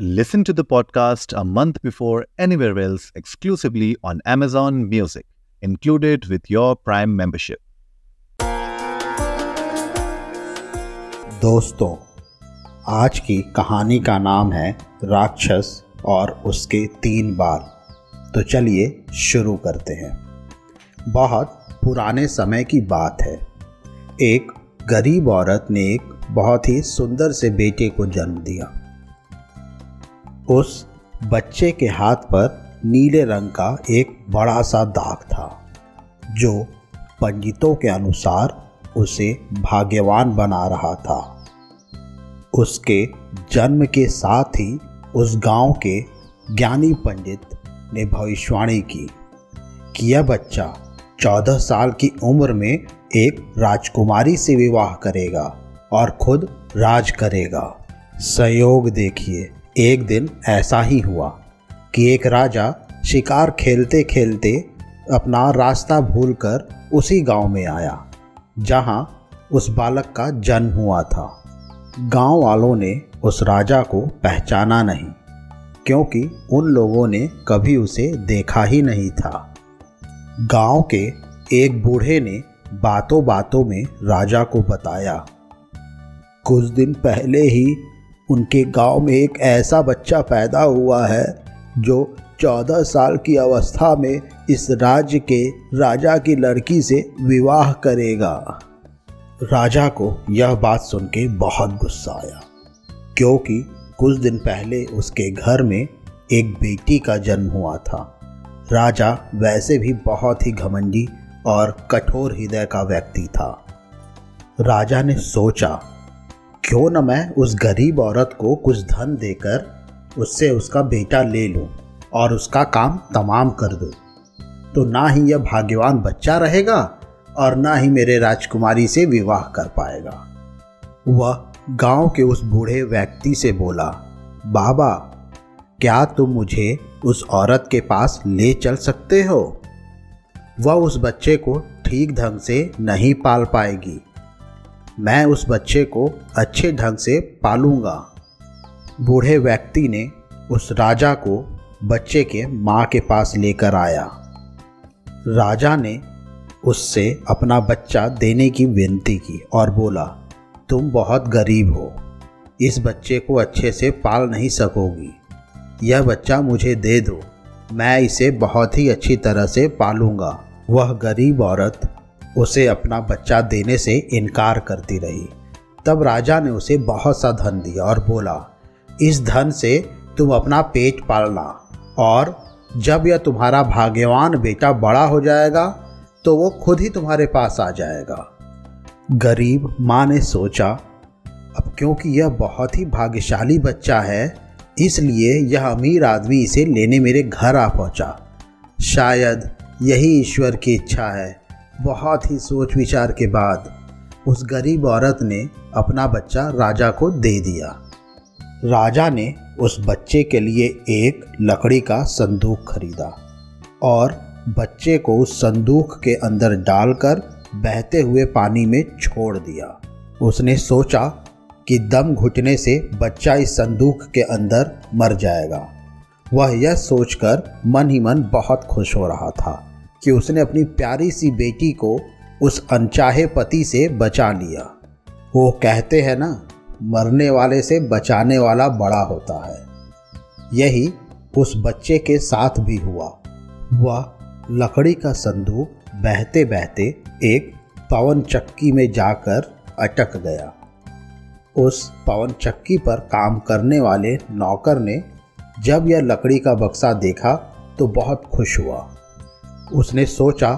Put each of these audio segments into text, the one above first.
Listen to the podcast a month before anywhere else exclusively on Amazon Music, included with your Prime membership. दोस्तों आज की कहानी का नाम है राक्षस और उसके तीन बाल तो चलिए शुरू करते हैं बहुत पुराने समय की बात है एक गरीब औरत ने एक बहुत ही सुंदर से बेटे को जन्म दिया उस बच्चे के हाथ पर नीले रंग का एक बड़ा सा दाग था, जो पंडितों के अनुसार उसे भाग्यवान बना रहा था। उसके जन्म के साथ ही उस गाँव के ज्ञानी पंडित ने भविष्यवाणी की कि यह बच्चा चौदह साल की उम्र में एक राजकुमारी से विवाह करेगा और खुद राज करेगा। संयोग देखिए। एक दिन ऐसा ही हुआ कि एक राजा शिकार खेलते खेलते अपना रास्ता भूलकर उसी गाँव में आया, जहाँ उस बालक का जन्म हुआ था। गाँव वालों ने उस राजा को पहचाना नहीं, क्योंकि उन लोगों ने कभी उसे देखा ही नहीं था। गाँव के एक बूढ़े ने बातों बातों में राजा को बताया। कुछ दिन पहले ही उनके गाँव में एक ऐसा बच्चा पैदा हुआ है, जो चौदह साल की अवस्था में इस राज्य के राजा की लड़की से विवाह करेगा। राजा को यह बात सुन के बहुत गुस्सा आया, क्योंकि कुछ दिन पहले उसके घर में एक बेटी का जन्म हुआ था। राजा वैसे भी बहुत ही घमंडी और कठोर हृदय का व्यक्ति था। राजा ने सोचा क्यों न मैं उस गरीब औरत को कुछ धन देकर उससे उसका बेटा ले लूँ और उसका काम तमाम कर दूँ। तो ना ही यह भाग्यवान बच्चा रहेगा और ना ही मेरे राजकुमारी से विवाह कर पाएगा। वह गाँव के उस बूढ़े व्यक्ति से बोला, बाबा, क्या तुम मुझे उस औरत के पास ले चल सकते हो? वह उस बच्चे को ठीक ढंग से नहीं पाल पाएगी। मैं उस बच्चे को अच्छे ढंग से पालूँगा। बूढ़े व्यक्ति ने उस राजा को बच्चे के माँ के पास लेकर आया। राजा ने उससे अपना बच्चा देने की विनती की और बोला, तुम बहुत गरीब हो। इस बच्चे को अच्छे से पाल नहीं सकोगी। यह बच्चा मुझे दे दो। मैं इसे बहुत ही अच्छी तरह से पालूँगा। वह गरीब औरत उसे अपना बच्चा देने से इनकार करती रही। तब राजा ने उसे बहुत सा धन दिया और बोला, इस धन से तुम अपना पेट पालना और जब यह तुम्हारा भाग्यवान बेटा बड़ा हो जाएगा तो वो खुद ही तुम्हारे पास आ जाएगा। गरीब माँ ने सोचा, अब क्योंकि यह बहुत ही भाग्यशाली बच्चा है, इसलिए यह अमीर आदमी इसे लेने मेरे घर आ पहुँचा। शायद यही ईश्वर की इच्छा है। बहुत ही सोच विचार के बाद उस गरीब औरत ने अपना बच्चा राजा को दे दिया। राजा ने उस बच्चे के लिए एक लकड़ी का संदूक खरीदा और बच्चे को उस संदूक के अंदर डालकर बहते हुए पानी में छोड़ दिया। उसने सोचा कि दम घुटने से बच्चा इस संदूक के अंदर मर जाएगा। वह यह सोचकर मन ही मन बहुत खुश हो रहा था। कि उसने अपनी प्यारी सी बेटी को उस अनचाहे पति से बचा लिया। वो कहते हैं ना, मरने वाले से बचाने वाला बड़ा होता है। यही उस बच्चे के साथ भी हुआ। वह लकड़ी का संदूक बहते बहते एक पवन चक्की में जाकर अटक गया। उस पवन चक्की पर काम करने वाले नौकर ने जब यह लकड़ी का बक्सा देखा तो बहुत खुश हुआ। उसने सोचा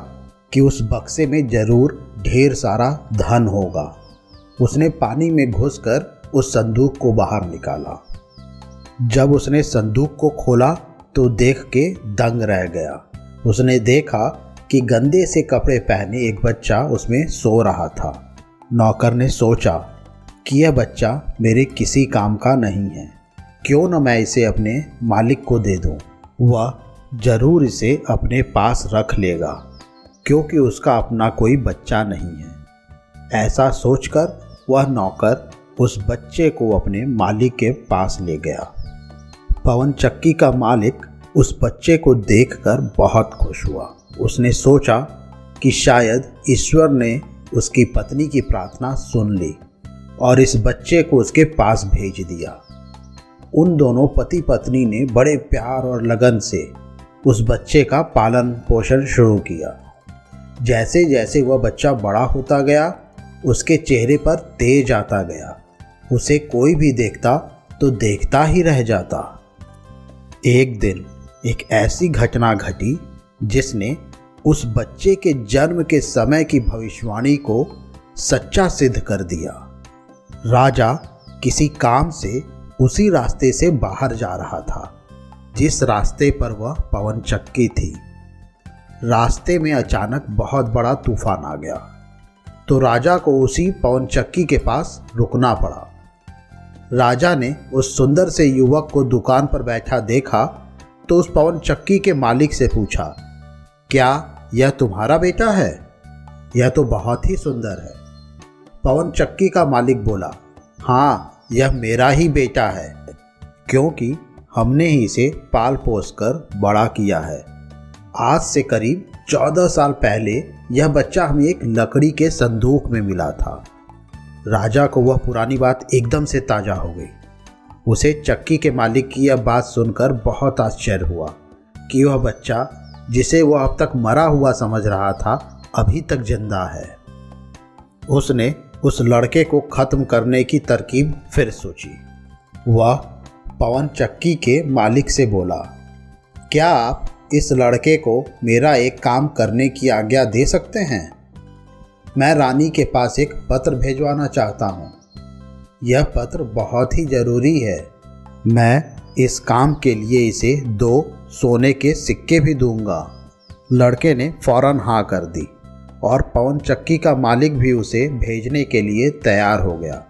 कि उस बक्से में ज़रूर ढेर सारा धन होगा। उसने पानी में घुसकर उस संदूक को बाहर निकाला। जब उसने संदूक को खोला तो देख के दंग रह गया। उसने देखा कि गंदे से कपड़े पहने एक बच्चा उसमें सो रहा था। नौकर ने सोचा कि यह बच्चा मेरे किसी काम का नहीं है। क्यों न मैं इसे अपने मालिक को दे दूँ? वह ज़रूर इसे अपने पास रख लेगा, क्योंकि उसका अपना कोई बच्चा नहीं है। ऐसा सोचकर वह नौकर उस बच्चे को अपने मालिक के पास ले गया। पवन चक्की का मालिक उस बच्चे को देखकर बहुत खुश हुआ। उसने सोचा कि शायद ईश्वर ने उसकी पत्नी की प्रार्थना सुन ली और इस बच्चे को उसके पास भेज दिया। उन दोनों पति पत्नी ने बड़े प्यार और लगन से उस बच्चे का पालन पोषण शुरू किया। जैसे जैसे वह बच्चा बड़ा होता गया, उसके चेहरे पर तेज आता गया। उसे कोई भी देखता तो देखता ही रह जाता। एक दिन एक ऐसी घटना घटी, जिसने उस बच्चे के जन्म के समय की भविष्यवाणी को सच्चा सिद्ध कर दिया। राजा किसी काम से उसी रास्ते से बाहर जा रहा था। जिस रास्ते पर वह पवन चक्की थी, रास्ते में अचानक बहुत बड़ा तूफ़ान आ गया तो राजा को उसी पवन चक्की के पास रुकना पड़ा। राजा ने उस सुंदर से युवक को दुकान पर बैठा देखा तो उस पवन चक्की के मालिक से पूछा, क्या यह तुम्हारा बेटा है? यह तो बहुत ही सुंदर है। पवन चक्की का मालिक बोला हाँ यह मेरा ही बेटा है, क्योंकि हमने ही इसे पाल पोस कर बड़ा किया है। आज से करीब चौदह साल पहले यह बच्चा हमें एक लकड़ी के संदूक में मिला था। राजा को वह पुरानी बात एकदम से ताज़ा हो गई। उसे चक्की के मालिक की यह बात सुनकर बहुत आश्चर्य हुआ कि वह बच्चा, जिसे वह अब तक मरा हुआ समझ रहा था, अभी तक ज़िंदा है। उसने उस लड़के को खत्म करने की तरकीब फिर सोची। वह पवन चक्की के मालिक से बोला, क्या आप इस लड़के को मेरा एक काम करने की आज्ञा दे सकते हैं? मैं रानी के पास एक पत्र भेजवाना चाहता हूँ। यह पत्र बहुत ही ज़रूरी है। मैं इस काम के लिए इसे दो सोने के सिक्के भी दूँगा। लड़के ने फ़ौरन हाँ कर दी और पवन चक्की का मालिक भी उसे भेजने के लिए तैयार हो गया।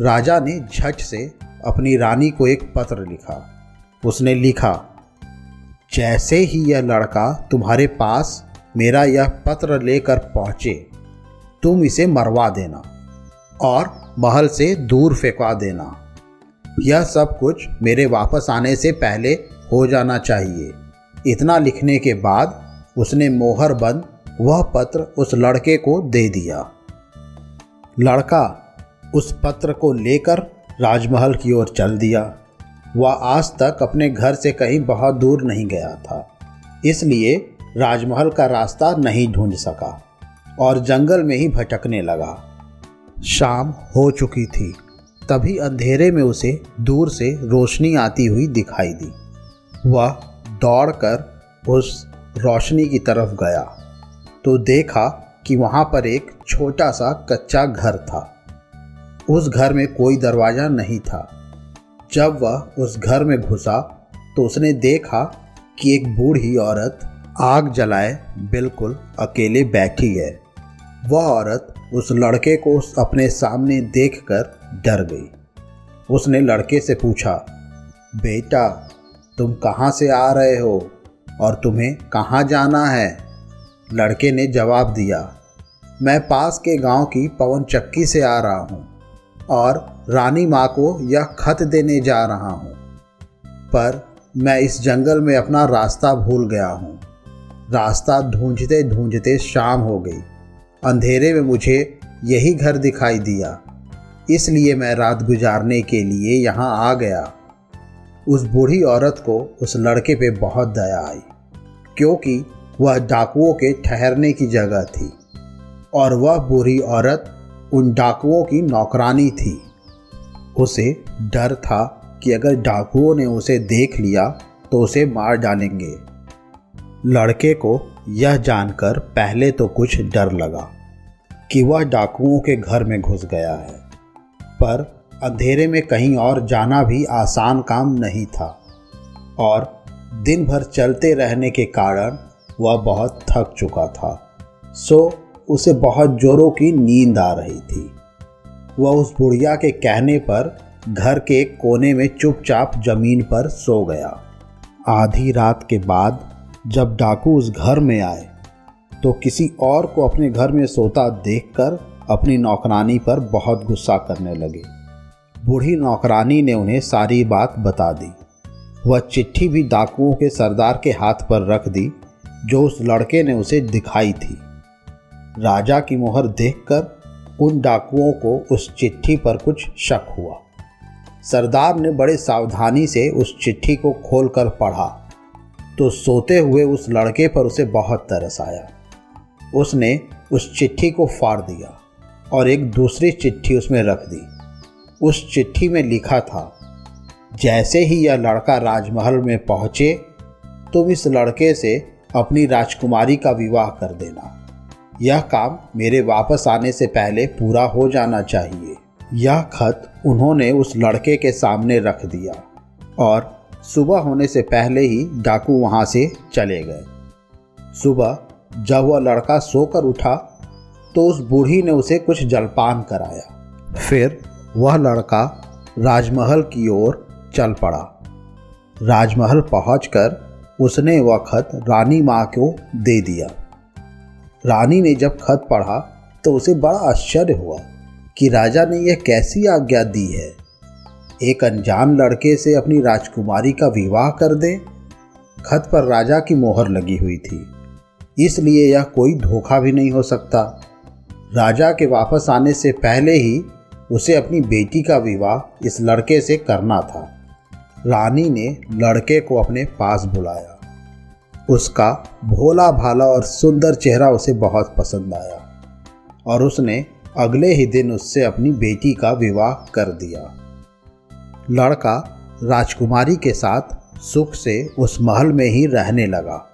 राजा ने झट से अपनी रानी को एक पत्र लिखा। उसने लिखा, जैसे ही यह लड़का तुम्हारे पास मेरा यह पत्र लेकर पहुँचे, तुम इसे मरवा देना और महल से दूर फेंकवा देना। यह सब कुछ मेरे वापस आने से पहले हो जाना चाहिए। इतना लिखने के बाद उसने मोहर बंद वह पत्र उस लड़के को दे दिया। लड़का उस पत्र को लेकर राजमहल की ओर चल दिया। वह आज तक अपने घर से कहीं बहुत दूर नहीं गया था। इसलिए राजमहल का रास्ता नहीं ढूंढ सका और जंगल में ही भटकने लगा। शाम हो चुकी थी। तभी अंधेरे में उसे दूर से रोशनी आती हुई दिखाई दी। वह दौड़कर उस रोशनी की तरफ़ गया। तो देखा कि वहाँ पर एक छोटा सा कच्चा घर था। उस घर में कोई दरवाज़ा नहीं था। जब वह उस घर में घुसा तो उसने देखा कि एक बूढ़ी औरत आग जलाए, बिल्कुल अकेले बैठी है। वह औरत उस लड़के को अपने सामने देखकर डर गई। उसने लड़के से पूछा, बेटा, तुम कहाँ से आ रहे हो और तुम्हें कहाँ जाना है? लड़के ने जवाब दिया, मैं पास के गाँव की पवन चक्की से आ रहा हूँ। और रानी माँ को यह खत देने जा रहा हूँ। पर मैं इस जंगल में अपना रास्ता भूल गया हूँ। रास्ता ढूंढते ढूंढते शाम हो गई। अंधेरे में मुझे यही घर दिखाई दिया। इसलिए मैं रात गुजारने के लिए यहाँ आ गया। उस बूढ़ी औरत को उस लड़के पे बहुत दया आई, क्योंकि वह डाकुओं के ठहरने की जगह थी और वह बूढ़ी औरत उन डाकुओं की नौकरानी थी। उसे डर था कि अगर डाकुओं ने उसे देख लिया तो उसे मार डालेंगे। लड़के को यह जानकर पहले तो कुछ डर लगा कि वह डाकुओं के घर में घुस गया है। पर अंधेरे में कहीं और जाना भी आसान काम नहीं था और दिन भर चलते रहने के कारण वह बहुत थक चुका था। सो उसे बहुत जोरों की नींद आ रही थी। वह उस बुढ़िया के कहने पर घर के कोने में चुपचाप ज़मीन पर सो गया। आधी रात के बाद जब डाकू उस घर में आए तो किसी और को अपने घर में सोता देखकर अपनी नौकरानी पर बहुत गुस्सा करने लगे। बूढ़ी नौकरानी ने उन्हें सारी बात बता दी। वह चिट्ठी भी डाकुओं के सरदार के हाथ पर रख दी, जो उस लड़के ने उसे दिखाई थी। राजा की मोहर देखकर उन डाकुओं को उस चिट्ठी पर कुछ शक हुआ। सरदार ने बड़े सावधानी से उस चिट्ठी को खोलकर पढ़ा। तो सोते हुए उस लड़के पर उसे बहुत तरस आया। उसने उस चिट्ठी को फाड़ दिया और एक दूसरी चिट्ठी उसमें रख दी। उस चिट्ठी में लिखा था, जैसे ही यह लड़का राजमहल में पहुँचे, तुम इस लड़के से अपनी राजकुमारी का विवाह कर देना। यह काम मेरे वापस आने से पहले पूरा हो जाना चाहिए। यह खत उन्होंने उस लड़के के सामने रख दिया और सुबह होने से पहले ही डाकू वहाँ से चले गए। सुबह जब वह लड़का सोकर उठा तो उस बूढ़ी ने उसे कुछ जलपान कराया। फिर वह लड़का राजमहल की ओर चल पड़ा। राजमहल पहुंचकर उसने वह खत रानी माँ को दे दिया। रानी ने जब खत पढ़ा तो उसे बड़ा आश्चर्य हुआ कि राजा ने यह कैसी आज्ञा दी है। एक अनजान लड़के से अपनी राजकुमारी का विवाह कर दे? खत पर राजा की मोहर लगी हुई थी। इसलिए यह कोई धोखा भी नहीं हो सकता। राजा के वापस आने से पहले ही उसे अपनी बेटी का विवाह इस लड़के से करना था। रानी ने लड़के को अपने पास बुलाया। उसका भोला भाला और सुंदर चेहरा उसे बहुत पसंद आया और उसने अगले ही दिन उससे अपनी बेटी का विवाह कर दिया। लड़का राजकुमारी के साथ सुख से उस महल में ही रहने लगा।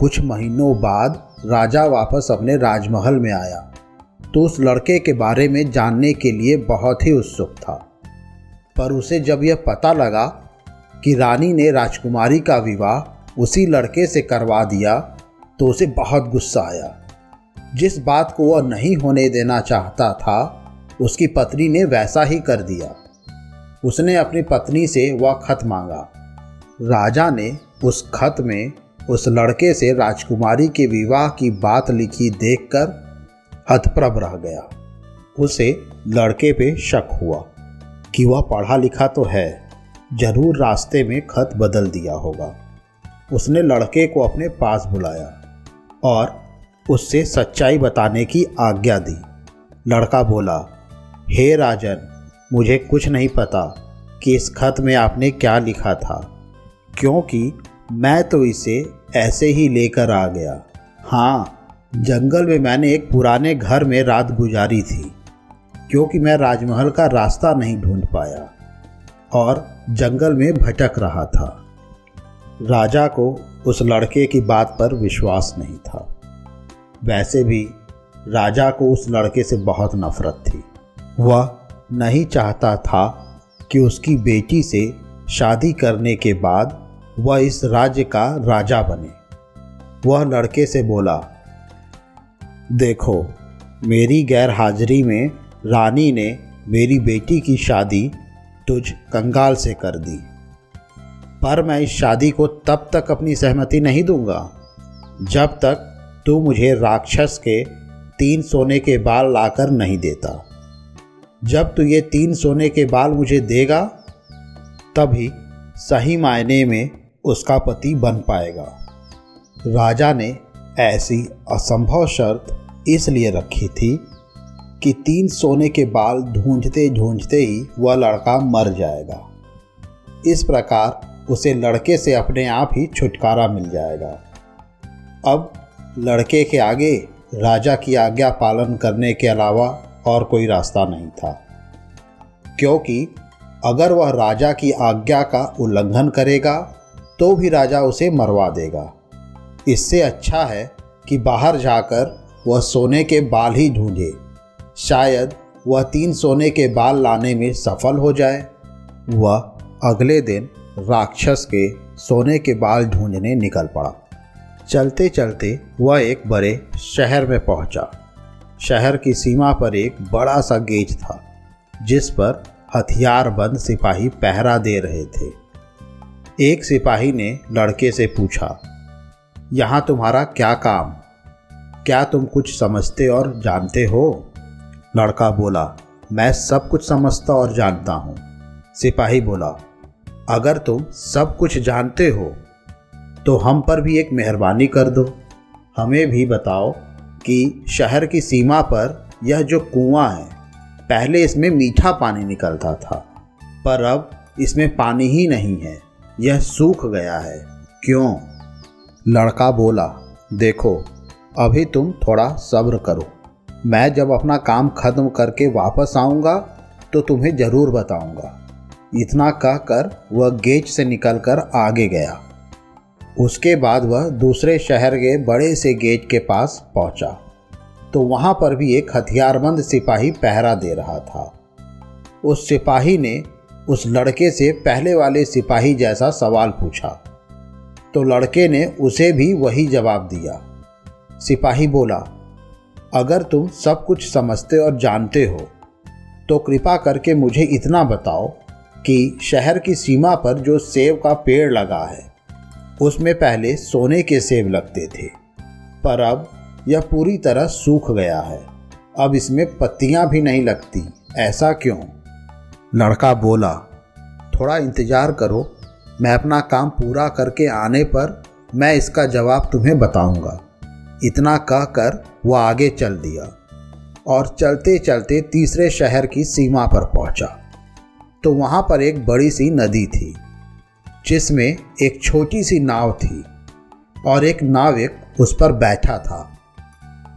कुछ महीनों बाद राजा वापस अपने राजमहल में आया। तो उस लड़के के बारे में जानने के लिए बहुत ही उत्सुक था। पर उसे जब यह पता लगा कि रानी ने राजकुमारी का विवाह उसी लड़के से करवा दिया तो उसे बहुत गुस्सा आया। जिस बात को वह नहीं होने देना चाहता था, उसकी पत्नी ने वैसा ही कर दिया। उसने अपनी पत्नी से वह खत मांगा। राजा ने उस खत में उस लड़के से राजकुमारी के विवाह की बात लिखी देखकर हथप्रभ रह गया। उसे लड़के पे शक हुआ कि वह पढ़ा लिखा तो है, ज़रूर रास्ते में खत बदल दिया होगा। उसने लड़के को अपने पास बुलाया और उससे सच्चाई बताने की आज्ञा दी। लड़का बोला, हे राजन, मुझे कुछ नहीं पता कि इस खत में आपने क्या लिखा था, क्योंकि मैं तो इसे ऐसे ही लेकर आ गया। हाँ जंगल में मैंने एक पुराने घर में रात गुजारी थी, क्योंकि मैं राजमहल का रास्ता नहीं ढूंढ पाया और जंगल में भटक रहा था। राजा को उस लड़के की बात पर विश्वास नहीं था। वैसे भी राजा को उस लड़के से बहुत नफरत थी। वह नहीं चाहता था कि उसकी बेटी से शादी करने के बाद वह इस राज्य का राजा बने। वह लड़के से बोला, देखो, मेरी गैर हाजिरी में रानी ने मेरी बेटी की शादी तुझ कंगाल से कर दी। पर मैं इस शादी को तब तक अपनी सहमति नहीं दूँगा, जब तक तू मुझे राक्षस के तीन सोने के बाल लाकर नहीं देता। जब तू ये तीन सोने के बाल मुझे देगा, तभी सही मायने में उसका पति बन पाएगा। राजा ने ऐसी असंभव शर्त इसलिए रखी थी कि तीन सोने के बाल ढूंढते ढूंढते ही वह लड़का मर जाएगा। इस प्रकार उसे लड़के से अपने आप ही छुटकारा मिल जाएगा। अब लड़के के आगे राजा की आज्ञा पालन करने के अलावा और कोई रास्ता नहीं था। क्योंकि अगर वह राजा की आज्ञा का उल्लंघन करेगा तो भी राजा उसे मरवा देगा। इससे अच्छा है कि बाहर जाकर वह सोने के बाल ही ढूंढे। शायद वह तीन सोने के बाल लाने में सफल हो जाए। वह अगले दिन राक्षस के सोने के बाल ढूँढने निकल पड़ा। चलते चलते वह एक बड़े शहर में पहुँचा। शहर की सीमा पर एक बड़ा सा गेज था, जिस पर हथियार बंद सिपाही पहरा दे रहे थे। एक सिपाही ने लड़के से पूछा, यहाँ तुम्हारा क्या काम? क्या तुम कुछ समझते और जानते हो? लड़का बोला, मैं सब कुछ समझता और जानता हूँ। सिपाही बोला अगर तुम सब कुछ जानते हो तो हम पर भी एक मेहरबानी कर दो। हमें भी बताओ कि शहर की सीमा पर यह जो कुआँ है, पहले इसमें मीठा पानी निकलता था, पर अब इसमें पानी ही नहीं है। यह सूख गया है। क्यों? लड़का बोला, देखो, अभी तुम थोड़ा सब्र करो। मैं जब अपना काम खत्म करके वापस आऊँगा तो तुम्हें ज़रूर बताऊँगा। इतना कहकर वह गेट से निकलकर आगे गया। उसके बाद वह दूसरे शहर के बड़े से गेट के पास पहुँचा। तो वहाँ पर भी एक हथियारबंद सिपाही पहरा दे रहा था। उस सिपाही ने उस लड़के से पहले वाले सिपाही जैसा सवाल पूछा। तो लड़के ने उसे भी वही जवाब दिया। सिपाही बोला, अगर तुम सब कुछ समझते और जानते हो तो कृपा करके मुझे इतना बताओ कि शहर की सीमा पर जो सेब का पेड़ लगा है, उसमें पहले सोने के सेब लगते थे। पर अब यह पूरी तरह सूख गया है। अब इसमें पत्तियाँ भी नहीं लगती। ऐसा क्यों? लड़का बोला, थोड़ा इंतज़ार करो। मैं अपना काम पूरा करके आने पर मैं इसका जवाब तुम्हें बताऊँगा। इतना कहकर वह आगे चल दिया और चलते चलते तीसरे शहर की सीमा पर पहुँचा। तो वहाँ पर एक बड़ी सी नदी थी, जिसमें एक छोटी सी नाव थी और एक नाविक उस पर बैठा था।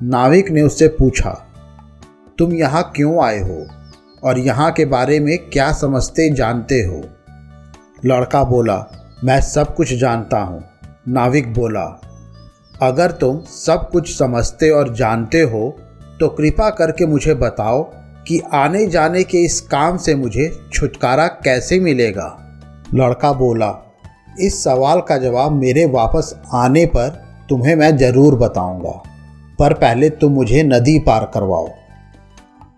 नाविक ने उससे पूछा, तुम यहाँ क्यों आए हो और यहाँ के बारे में क्या समझते जानते हो? लड़का बोला, मैं सब कुछ जानता हूँ। नाविक बोला, अगर तुम सब कुछ समझते और जानते हो तो कृपा करके मुझे बताओ कि आने जाने के इस काम से मुझे छुटकारा कैसे मिलेगा? लड़का बोला, इस सवाल का जवाब मेरे वापस आने पर तुम्हें मैं ज़रूर बताऊँगा, पर पहले तुम मुझे नदी पार करवाओ।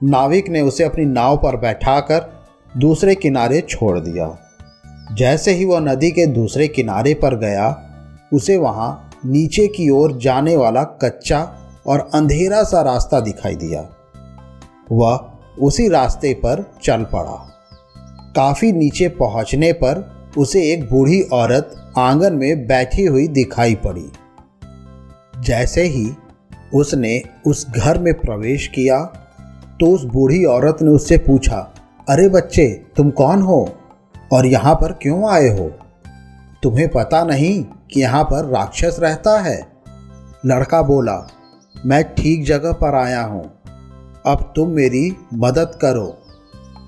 नाविक ने उसे अपनी नाव पर बैठाकर दूसरे किनारे छोड़ दिया। जैसे ही वह नदी के दूसरे किनारे पर गया, उसे वहाँ नीचे की ओर जाने वाला कच्चा और अंधेरा सा रास्ता दिखाई दिया। वह उसी रास्ते पर चल पड़ा। काफ़ी नीचे पहुँचने पर उसे एक बूढ़ी औरत आँगन में बैठी हुई दिखाई पड़ी। जैसे ही उसने उस घर में प्रवेश किया तो उस बूढ़ी औरत ने उससे पूछा, अरे बच्चे, तुम कौन हो? और यहाँ पर क्यों आए हो? तुम्हें पता नहीं कि यहाँ पर राक्षस रहता है? लड़का बोला, मैं ठीक जगह पर आया हूँ। अब तुम मेरी मदद करो।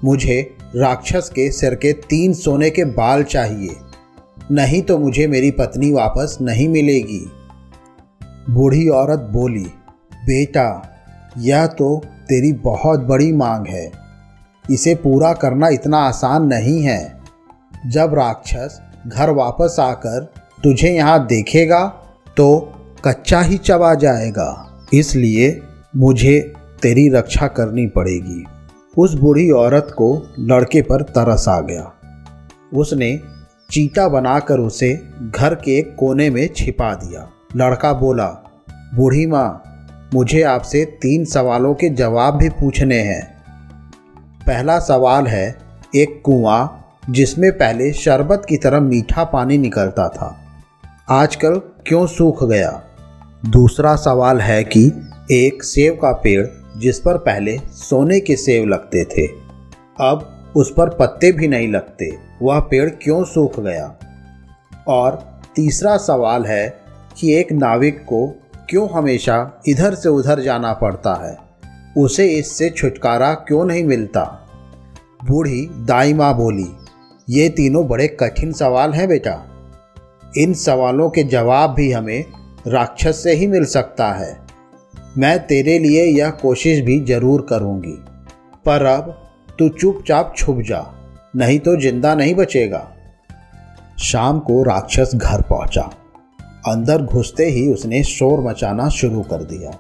मुझे राक्षस के सिर के तीन सोने के बाल चाहिए। नहीं तो मुझे मेरी पत्नी वापस नहीं मिलेगी। बूढ़ी औरत बोली, बेटा, यह तो तेरी बहुत बड़ी मांग है। इसे पूरा करना इतना आसान नहीं है। जब राक्षस घर वापस आकर तुझे यहाँ देखेगा तो कच्चा ही चबा जाएगा। इसलिए मुझे तेरी रक्षा करनी पड़ेगी। उस बूढ़ी औरत को लड़के पर तरस आ गया। उसने चीता बनाकर उसे घर के एक कोने में छिपा दिया। लड़का बोला, बूढ़ी माँ, मुझे आपसे तीन सवालों के जवाब भी पूछने हैं। पहला सवाल है, एक कुआँ जिसमें पहले शरबत की तरह मीठा पानी निकलता था, आजकल क्यों सूख गया? दूसरा सवाल है कि एक सेब का पेड़ जिस पर पहले सोने के सेब लगते थे, अब उस पर पत्ते भी नहीं लगते। वह पेड़ क्यों सूख गया? और तीसरा सवाल है कि एक नाविक को क्यों हमेशा इधर से उधर जाना पड़ता है? उसे इससे छुटकारा क्यों नहीं मिलता? बूढ़ी दाई माँ बोली, ये तीनों बड़े कठिन सवाल हैं बेटा। इन सवालों के जवाब भी हमें राक्षस से ही मिल सकता है। मैं तेरे लिए यह कोशिश भी ज़रूर करूँगी। पर अब तू चुपचाप छुप जा, नहीं तो ज़िंदा नहीं बचेगा। शाम को राक्षस घर पहुँचा। अंदर घुसते ही उसने शोर मचाना शुरू कर दिया।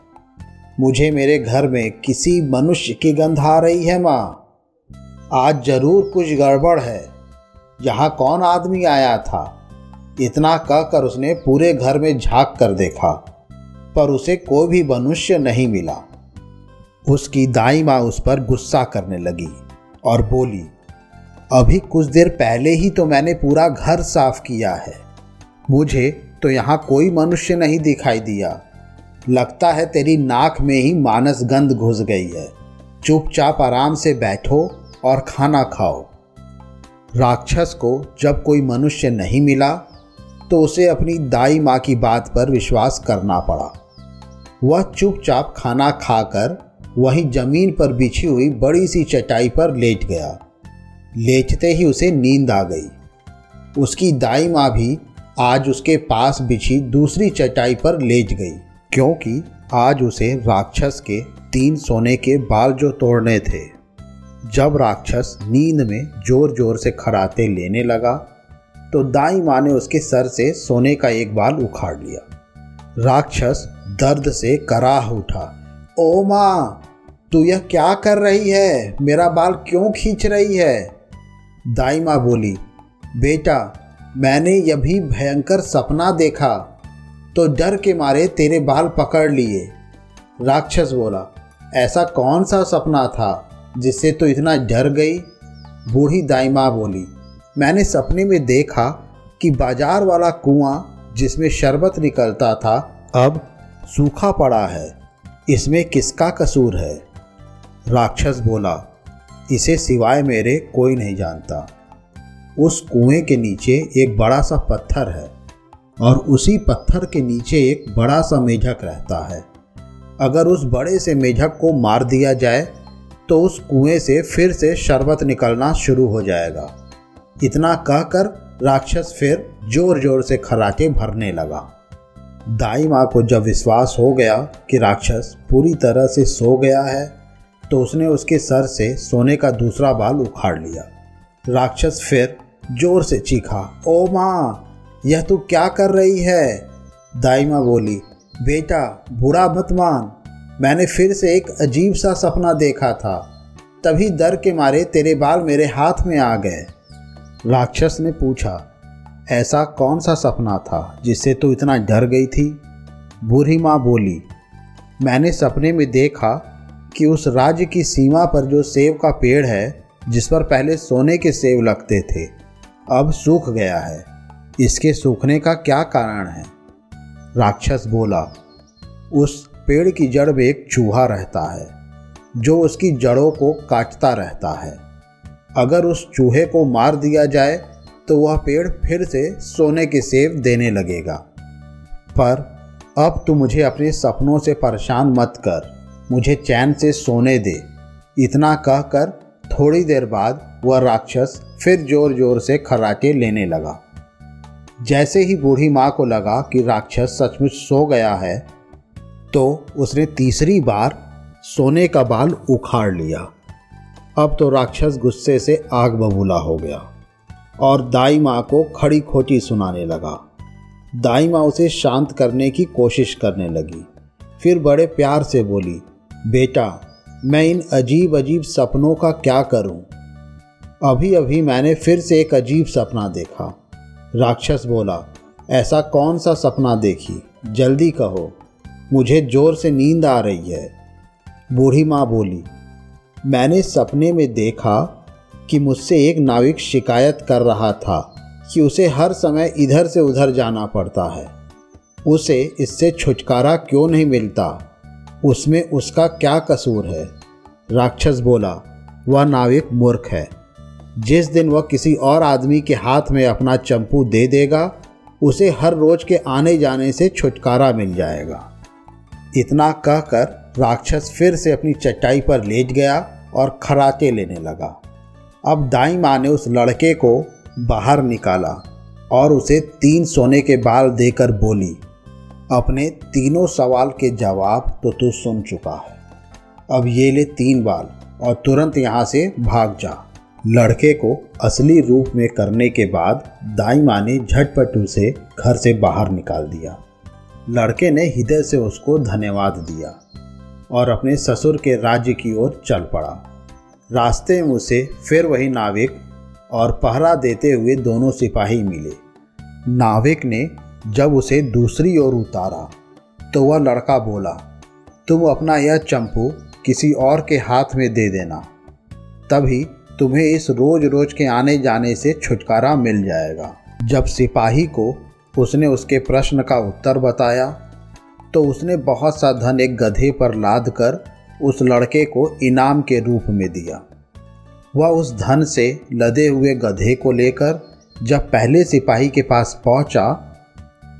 मुझे मेरे घर में किसी मनुष्य की गंध आ रही है, माँ। आज ज़रूर कुछ गड़बड़ है। यहाँ कौन आदमी आया था? इतना कहकर उसने पूरे घर में झाँक कर देखा। पर उसे कोई भी मनुष्य नहीं मिला। उसकी दाई माँ उस पर गुस्सा करने लगी और बोली, अभी कुछ देर पहले ही तो मैंने पूरा घर साफ़ किया है। मुझे तो यहाँ कोई मनुष्य नहीं दिखाई दिया। लगता है तेरी नाक में ही मानस गंध घुस गई है। चुपचाप आराम से बैठो और खाना खाओ। राक्षस को जब कोई मनुष्य नहीं मिला तो उसे अपनी दाई माँ की बात पर विश्वास करना पड़ा। वह चुपचाप खाना खाकर वहीं ज़मीन पर बिछी हुई बड़ी सी चटाई पर लेट गया। लेटते ही उसे नींद आ गई। उसकी दाई माँ भी आज उसके पास बिछी दूसरी चटाई पर लेट गई, क्योंकि आज उसे राक्षस के तीन सोने के बाल जो तोड़ने थे। जब राक्षस नींद में ज़ोर ज़ोर से खराते लेने लगा तो दाई माँ ने उसके सर से सोने का एक बाल उखाड़ लिया। राक्षस दर्द से कराह उठा। ओ माँ, तू यह क्या कर रही है? मेरा बाल क्यों खींच रही है? दाई माँ बोली, बेटा, मैंने यह भी भयंकर सपना देखा। तो डर के मारे तेरे बाल पकड़ लिए। राक्षस बोला, ऐसा कौन सा सपना था जिससे तो इतना डर गई? बूढ़ी दाई माँ बोली, मैंने सपने में देखा कि बाज़ार वाला कुआँ जिसमें शरबत निकलता था, अब सूखा पड़ा है। इसमें किसका कसूर है? राक्षस बोला, इसे सिवाय मेरे कोई नहीं जानता। उस कुएँ के नीचे एक बड़ा सा पत्थर है और उसी पत्थर के नीचे एक बड़ा सा मेढक रहता है। अगर उस बड़े से मेढक को मार दिया जाए तो उस कुएँ से फिर से शरबत निकलना शुरू हो जाएगा। इतना कहकर राक्षस फिर ज़ोर ज़ोर से खराटे भरने लगा। दाई माँ को जब विश्वास हो गया कि राक्षस पूरी तरह से सो गया है तो उसने उसके सर से सोने का दूसरा बाल उखाड़ लिया। राक्षस फिर ज़ोर से चीखा, ओ माँ, यह तू क्या कर रही है? दाई माँ बोली, बेटा, बुरा मत मान। मैंने फिर से एक अजीब सा सपना देखा था। तभी डर के मारे तेरे बाल मेरे हाथ में आ गए। राक्षस ने पूछा ऐसा कौन सा सपना था जिससे तू इतना डर गई थी? बूढ़ी माँ बोली, मैंने सपने में देखा कि उस राज्य की सीमा पर जो सेब का पेड़ है, जिस पर पहले सोने के सेब लगते थे, अब सूख गया है। इसके सूखने का क्या कारण है? राक्षस बोला, उस पेड़ की जड़ में एक चूहा रहता है, जो उसकी जड़ों को काटता रहता है। अगर उस चूहे को मार दिया जाए तो वह पेड़ फिर से सोने के सेब देने लगेगा। पर अब तू मुझे अपने सपनों से परेशान मत कर। मुझे चैन से सोने दे। इतना कहकर थोड़ी देर बाद वह राक्षस फिर ज़ोर ज़ोर से खराटे लेने लगा। जैसे ही बूढ़ी माँ को लगा कि राक्षस सचमुच सो गया है तो उसने तीसरी बार सोने का बाल उखाड़ लिया। अब तो राक्षस गुस्से से आग बबूला हो गया। और दाई माँ को खड़ी खोटी सुनाने लगा। दाई माँ उसे शांत करने की कोशिश करने लगी। फिर बड़े प्यार से बोली, बेटा, मैं इन अजीब अजीब सपनों का क्या करूँ? अभी अभी मैंने फिर से एक अजीब सपना देखा। राक्षस बोला, ऐसा कौन सा सपना देखी? जल्दी कहो। मुझे ज़ोर से नींद आ रही है। बूढ़ी माँ बोली, मैंने सपने में देखा कि मुझसे एक नाविक शिकायत कर रहा था कि उसे हर समय इधर से उधर जाना पड़ता है। उसे इससे छुटकारा क्यों नहीं मिलता? उसमें उसका क्या कसूर है? राक्षस बोला, वह नाविक मूर्ख है। जिस दिन वह किसी और आदमी के हाथ में अपना चंपू दे देगा, उसे हर रोज के आने जाने से छुटकारा मिल जाएगा। इतना कहकर राक्षस फिर से अपनी चटाई पर लेट गया और खराटे लेने लगा। अब दाई माँ ने उस लड़के को बाहर निकाला और उसे तीन सोने के बाल देकर बोली, अपने तीनों सवाल के जवाब तो तू सुन चुका है। अब ये ले तीन बाल और तुरंत यहाँ से भाग जा। लड़के को असली रूप में करने के बाद दाई माँ ने झटपट उसे घर से बाहर निकाल दिया। लड़के ने हृदय से उसको धन्यवाद दिया और अपने ससुर के राज्य की ओर चल पड़ा। रास्ते में उसे फिर वही नाविक और पहरा देते हुए दोनों सिपाही मिले। नाविक ने जब उसे दूसरी ओर उतारा तो वह लड़का बोला, तुम अपना यह चंपू किसी और के हाथ में दे देना। तभी तुम्हें इस रोज रोज के आने जाने से छुटकारा मिल जाएगा। जब सिपाही को उसने उसके प्रश्न का उत्तर बताया तो उसने बहुत सा धन एक गधे पर लाद कर उस लड़के को इनाम के रूप में दिया। वह उस धन से लदे हुए गधे को लेकर जब पहले सिपाही के पास पहुँचा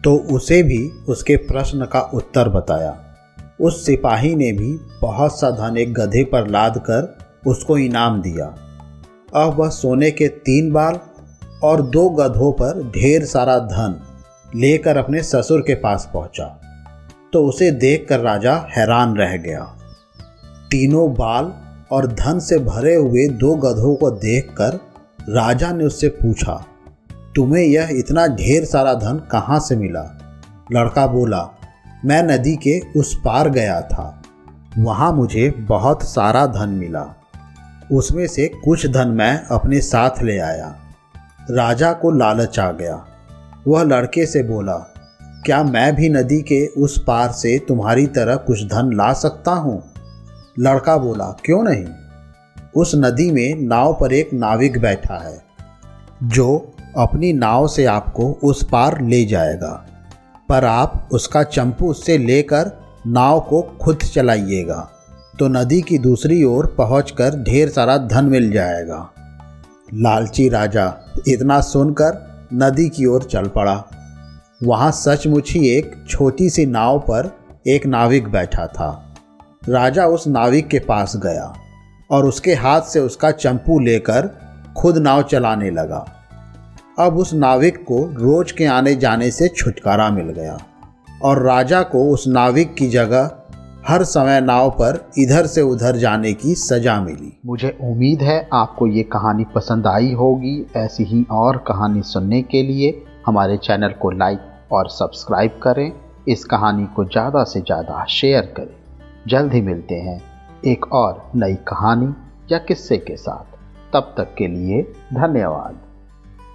तो उसे भी उसके प्रश्न का उत्तर बताया। उस सिपाही ने भी बहुत सा धन एक गधे पर लाद कर उसको इनाम दिया। अब वह सोने के तीन बाल और दो गधों पर ढेर सारा धन लेकर अपने ससुर के पास पहुँचा। तो उसे देखकर राजा हैरान रह गया। तीनों बाल और धन से भरे हुए दो गधों को देखकर राजा ने उससे पूछा, तुम्हें यह इतना ढेर सारा धन कहाँ से मिला? लड़का बोला, मैं नदी के उस पार गया था। वहाँ मुझे बहुत सारा धन मिला। उसमें से कुछ धन मैं अपने साथ ले आया। राजा को लालच आ गया। वह लड़के से बोला, क्या मैं भी नदी के उस पार से तुम्हारी तरह कुछ धन ला सकता हूँ? लड़का बोला, क्यों नहीं? उस नदी में नाव पर एक नाविक बैठा है, जो अपनी नाव से आपको उस पार ले जाएगा। पर आप उसका चंपू उससे लेकर नाव को खुद चलाइएगा तो नदी की दूसरी ओर पहुंचकर ढेर सारा धन मिल जाएगा। लालची राजा इतना सुनकर नदी की ओर चल पड़ा। वहाँ सचमुच ही एक छोटी सी नाव पर एक नाविक बैठा था। राजा उस नाविक के पास गया और उसके हाथ से उसका चंपू लेकर खुद नाव चलाने लगा। अब उस नाविक को रोज के आने जाने से छुटकारा मिल गया और राजा को उस नाविक की जगह हर समय नाव पर इधर से उधर जाने की सजा मिली। मुझे उम्मीद है आपको ये कहानी पसंद आई होगी। ऐसी ही और कहानी सुनने के लिए हमारे चैनल को लाइक और सब्सक्राइब करें। इस कहानी को ज़्यादा से ज़्यादा शेयर करें। जल्द ही मिलते हैं एक और नई कहानी या किस्से के साथ। तब तक के लिए धन्यवाद।